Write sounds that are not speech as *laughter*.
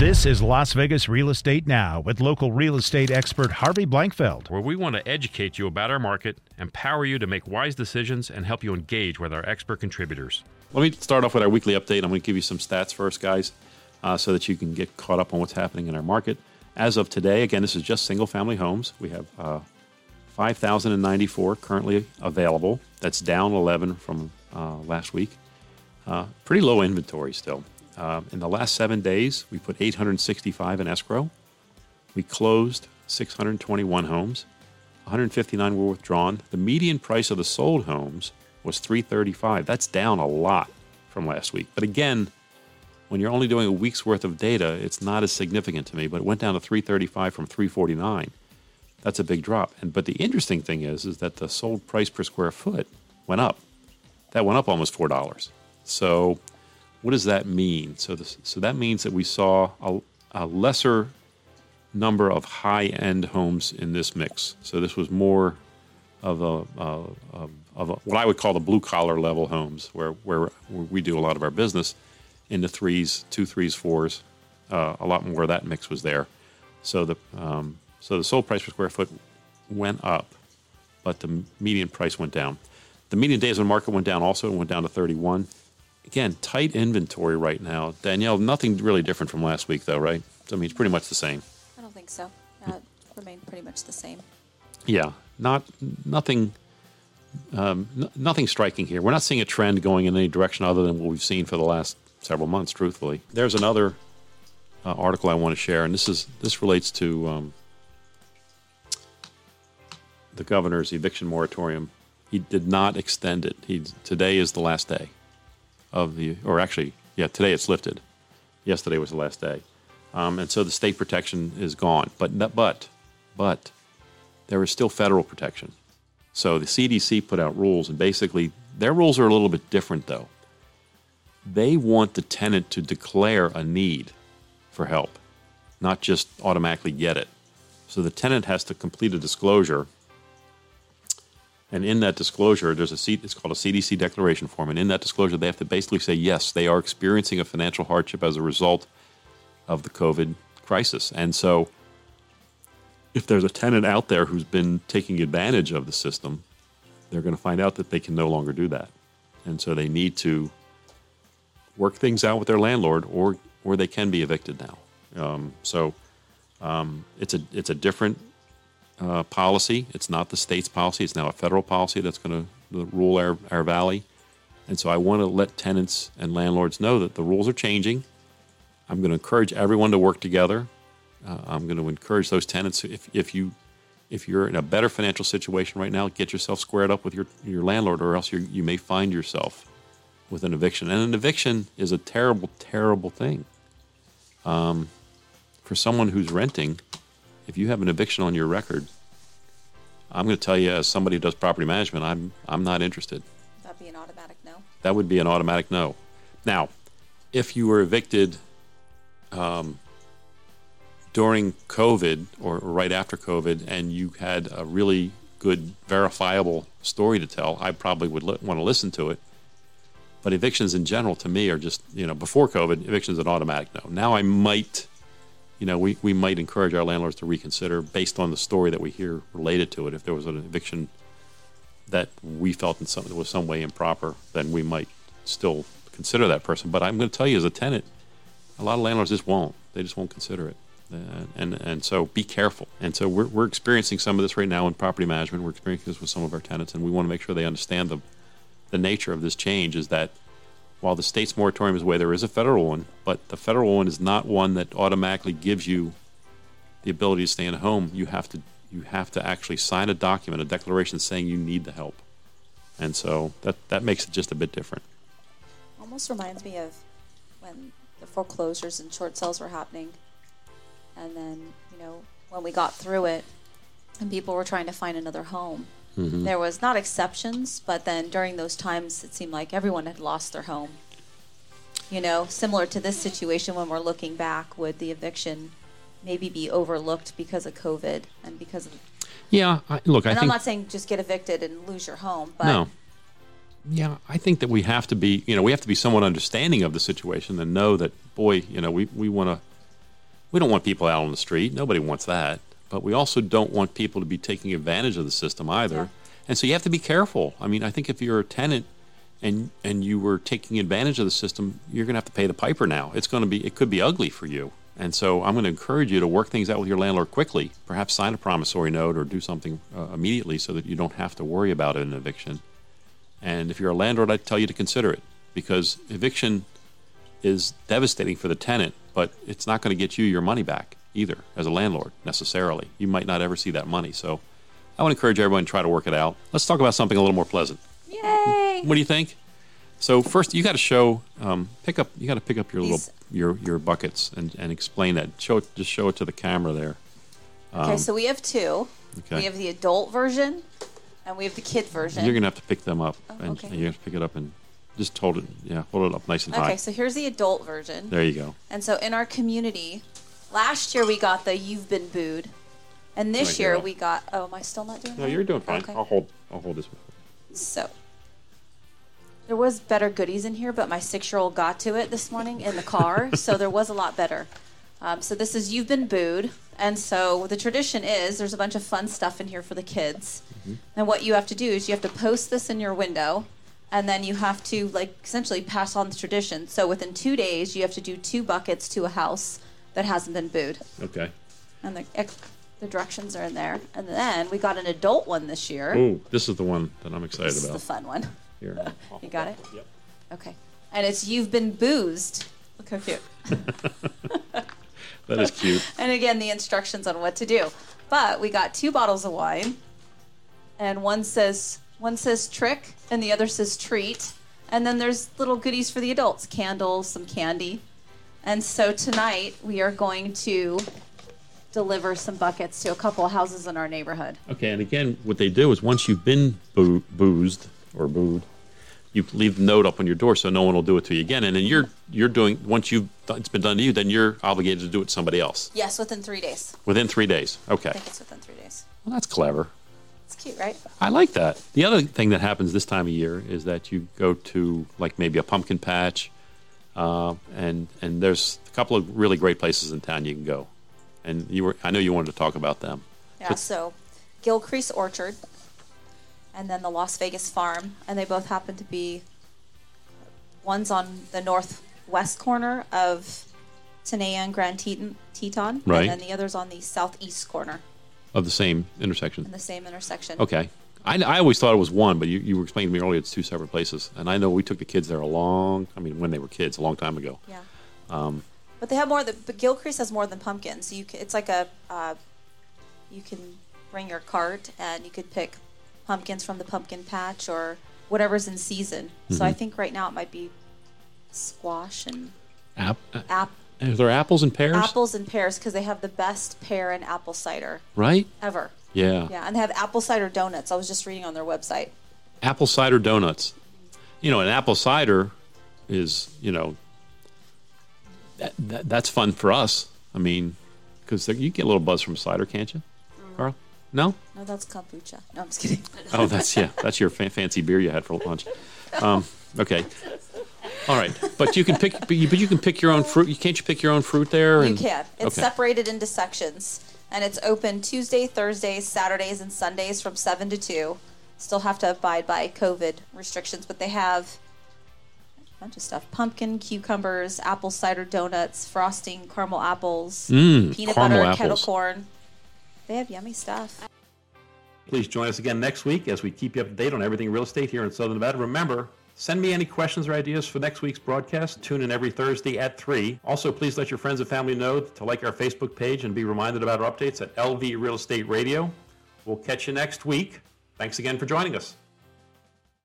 This is Las Vegas Real Estate Now with local real estate expert Harvey Blankfeld. where we want to educate you about our market, empower you to make wise decisions, and help you engage with our expert contributors. Let me start off with our weekly update. I'm going to give you some stats first, guys, uh, so that you can get caught up on what's happening in our market. As of today, again, this is just single family homes. We have uh, 5,094 currently available. That's down 11 from uh, last week. Uh, pretty low inventory still. Uh, in the last seven days, we put 865 in escrow. We closed 621 homes. 159 were withdrawn. The median price of the sold homes was 335. That's down a lot from last week. But again, when you're only doing a week's worth of data, it's not as significant to me. But it went down to 335 from 349. That's a big drop. And but the interesting thing is, is that the sold price per square foot went up. That went up almost four dollars. So, what does that mean? So, this, so that means that we saw a, a lesser number of high-end homes in this mix. So this was more of a, of, of a, what I would call the blue-collar level homes, where, where where we do a lot of our business in the threes, two threes, fours. Uh, a lot more of that mix was there. So the um, so the sold price per square foot went up, but the median price went down. The median days on market went down also. It went down to 31. Again, tight inventory right now. Danielle, nothing really different from last week, though, right? I mean, it's pretty much the same. I don't think so. That remained pretty much the same. Yeah, not nothing, um, n- nothing striking here. We're not seeing a trend going in any direction other than what we've seen for the last several months. Truthfully, there's another uh, article I want to share, and this is this relates to um, the governor's eviction moratorium. He did not extend it. He today is the last day of the, or actually, yeah, today it's lifted. Yesterday was the last day, um, and so the state protection is gone. But but but there is still federal protection. So the CDC put out rules, and basically their rules are a little bit different, though. They want the tenant to declare a need for help, not just automatically get it. So the tenant has to complete a disclosure, and in that disclosure, there's a C, it's called a CDC declaration form, and in that disclosure, they have to basically say yes, they are experiencing a financial hardship as a result of the COVID crisis, and so if there's a tenant out there who's been taking advantage of the system, they're going to find out that they can no longer do that. And so they need to work things out with their landlord or or they can be evicted now. Um, so um, it's a it's a different uh, policy. It's not the state's policy. It's now a federal policy that's going to rule our, our valley. And so I want to let tenants and landlords know that the rules are changing. I'm going to encourage everyone to work together. Uh, I'm going to encourage those tenants if, if you if you're in a better financial situation right now, get yourself squared up with your your landlord, or else you you may find yourself with an eviction. And an eviction is a terrible, terrible thing. Um, for someone who's renting, if you have an eviction on your record, I'm going to tell you, as somebody who does property management, I'm I'm not interested. That'd be an automatic no. That would be an automatic no. Now, if you were evicted um, during COVID or right after COVID, and you had a really good verifiable story to tell, I probably would li- want to listen to it. But evictions in general, to me, are just you know before COVID, evictions an automatic no. Now I might, you know, we, we might encourage our landlords to reconsider based on the story that we hear related to it. If there was an eviction that we felt in some was some way improper, then we might still consider that person. But I'm going to tell you, as a tenant, a lot of landlords just won't. They just won't consider it. Uh, and and so be careful. And so we're, we're experiencing some of this right now in property management. We're experiencing this with some of our tenants, and we want to make sure they understand the the nature of this change is that while the state's moratorium is away, there is a federal one, but the federal one is not one that automatically gives you the ability to stay in a home. You have to you have to actually sign a document, a declaration saying you need the help. And so that that makes it just a bit different. Almost reminds me of when the foreclosures and short sales were happening, and then you know when we got through it, and people were trying to find another home. Mm-hmm. There was not exceptions, but then during those times, it seemed like everyone had lost their home. You know, similar to this situation when we're looking back, would the eviction maybe be overlooked because of COVID and because of? Yeah, I, look, I and I'm not saying just get evicted and lose your home, but no. Yeah, I think that we have to be, you know, we have to be somewhat understanding of the situation and know that, boy, you know, we, we want to We don't want people out on the street. Nobody wants that. But we also don't want people to be taking advantage of the system either. Yeah. And so you have to be careful. I mean, I think if you're a tenant and and you were taking advantage of the system, you're going to have to pay the piper now. It's going to be it could be ugly for you. And so I'm going to encourage you to work things out with your landlord quickly. Perhaps sign a promissory note or do something uh, immediately so that you don't have to worry about an eviction. And if you're a landlord, I'd tell you to consider it because eviction is devastating for the tenant, but it's not going to get you your money back either as a landlord necessarily. You might not ever see that money. So I would encourage everyone to try to work it out. Let's talk about something a little more pleasant. Yay! What do you think? So first, you got to show, um, pick up, you got to pick up your little your your buckets and, and explain that. Show it, just show it to the camera there. okay, so we have two. okay. We have the adult version, and we have the kid version. You're gonna have to pick them up, Oh, and, okay. and you have to pick it up and just hold it, yeah, hold it up nice and high. okay, so here's the adult version. There you go. And so in our community, last year we got the "You've Been Booed," and this year we got. Oh, am I still not doing? No, that? you're doing fine. Okay. I'll hold. I'll hold this. One. So there was better goodies in here, but my six-year-old got to it this morning in the car, *laughs* so there was a lot better. Um, so this is "You've Been Booed," and so the tradition is there's a bunch of fun stuff in here for the kids. And what you have to do is you have to post this in your window, and then you have to like essentially pass on the tradition. So within two days, you have to do two buckets to a house that hasn't been booed. Okay. and the ex- the directions are in there. And then we got an adult one this year. Ooh, this is the one that I'm excited about. this is the fun one. Here. *laughs* You got it? Yep. Okay. And it's you've been boozed. Look how cute. *laughs* That is cute. *laughs* And again, the instructions on what to do. But we got two bottles of wine, and one says one says trick, and the other says treat. And then there's little goodies for the adults: candles, some candy. And so tonight we are going to deliver some buckets to a couple of houses in our neighborhood. Okay, and again, what they do is once you've been boo- boozed or booed, you leave the note up on your door so no one will do it to you again. And then you're you're doing once you've done, it's been done to you, then you're obligated to do it to somebody else Yes, within three days. within three days. Okay, I think it's within three days. well that's clever. It's cute, right? I like that. The other thing that happens this time of year is that you go to like maybe a pumpkin patch, uh, and and there's a couple of really great places in town you can go, and you were I know you wanted to talk about them. Yeah, so Gilcrease Orchard and then the Las Vegas Farm, and they both happen to be one's on the northwest corner of Tenaya and Grand Teton, Teton Right. and then the other's on the southeast corner Of the same in intersection. the same intersection. Okay. I, I always thought it was one, but you, you were explaining to me earlier it's two separate places. And I know we took the kids there a long, I mean, when they were kids, a long time ago. Yeah. Um, But they have more. Than, but Gilcrease has more than pumpkins. So You can, it's like a uh, you can bring your cart and you could pick pumpkins from the pumpkin patch or whatever's in season. So Mm-hmm. I think right now it might be squash and App, ap- are there apples and pears? apples and pears because they have the best pear and apple cider Right? ever. Yeah. Yeah, and they have apple cider donuts. I was just reading on their website. Apple cider donuts. You know, an apple cider is, you know, that, that, that's fun for us. I mean, because you get a little buzz from cider, can't you, Carl? No? No, that's kombucha. No, I'm just kidding. *laughs* Oh, that's yeah. That's your fa- fancy beer you had for lunch. Um, okay. All right, but you can pick. But you, but you can pick your own fruit. You can't you pick your own fruit there? You can. It's okay. separated into sections, and it's open Tuesday, Thursdays, Saturdays, and Sundays from seven to two. Still have to abide by COVID restrictions, but they have a bunch of stuff: pumpkin, cucumbers, apple cider donuts, frosting, caramel apples, Mm, peanut caramel butter, kettle corn. They have yummy stuff. Please join us again next week as we keep you up to date on everything real estate here in Southern Nevada. Remember, send me any questions or ideas for next week's broadcast. Tune in every Thursday at 3. Also, please let your friends and family know to like our Facebook page and be reminded about our updates at LV Real Estate Radio. We'll catch you next week. Thanks again for joining us.